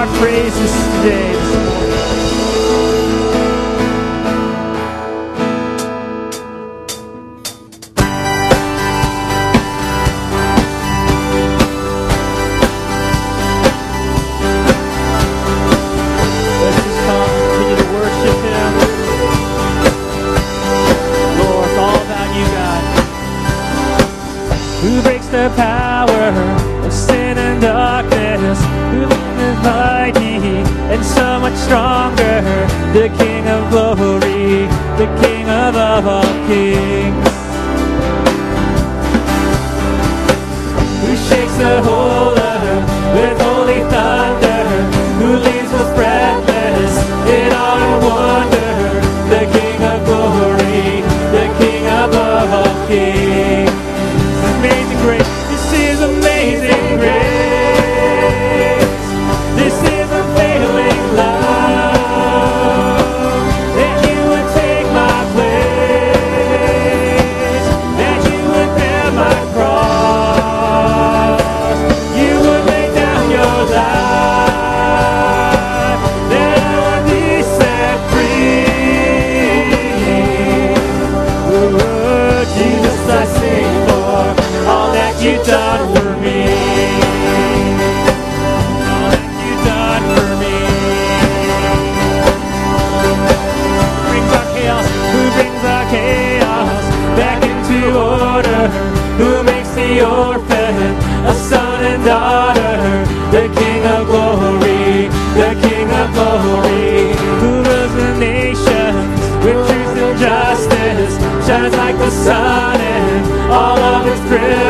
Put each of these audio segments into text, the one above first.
heartbreak. que friend.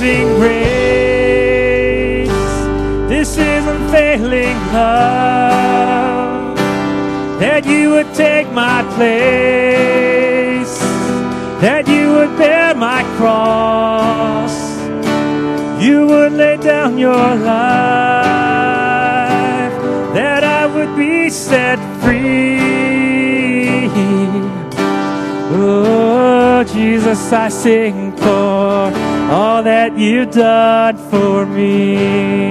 amazing grace. This is unfailing love that you would take my place, that you would bear my cross, you would lay down your life, that I would be set free. Oh, Jesus, I sing for all that you've done for me.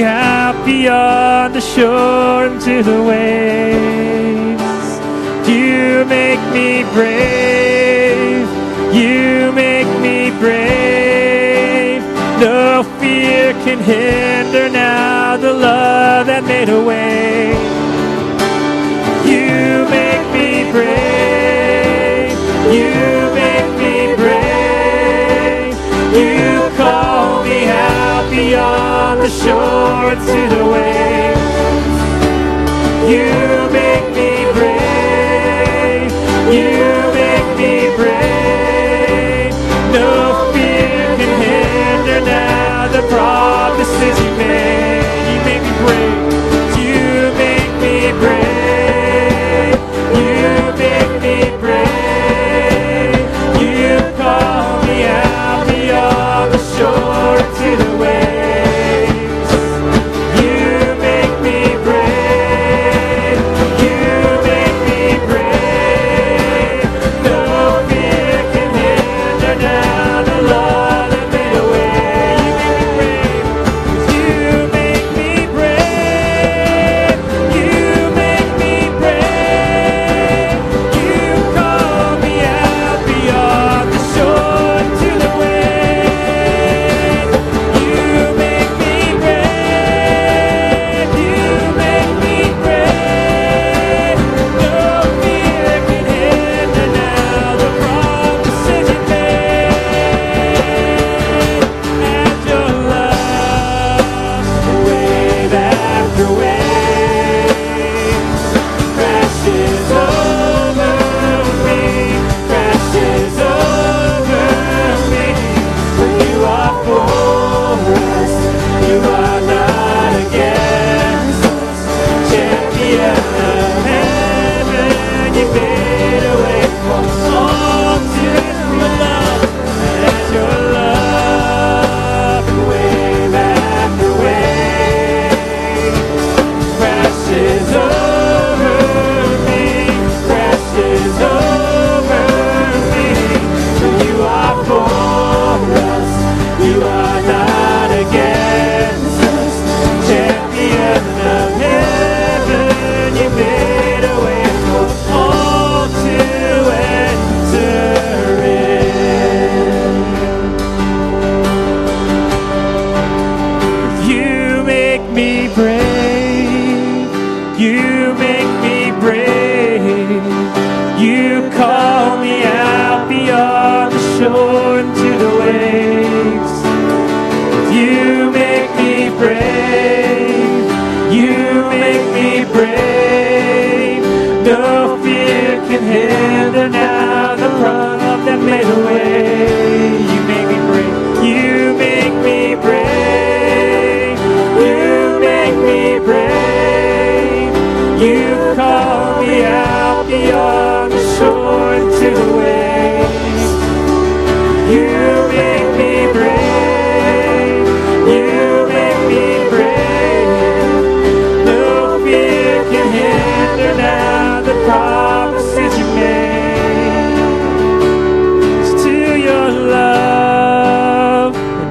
Happy on the shore into the waves. You make me brave. You make me brave. No fear can hinder now the love that made a way. You make me brave. You on the shore to the waves. You make me brave. You make me brave. No fear can hinder now the promises you made. You make me brave. You make me brave. You make me brave.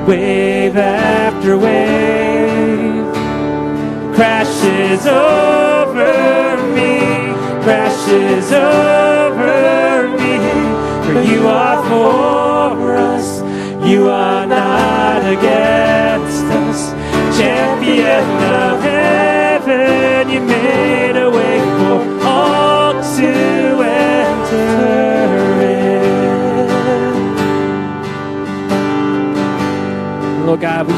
Wave after wave crashes over me, crashes over me. For you are for us, you are not against us. Champion of Lord God, we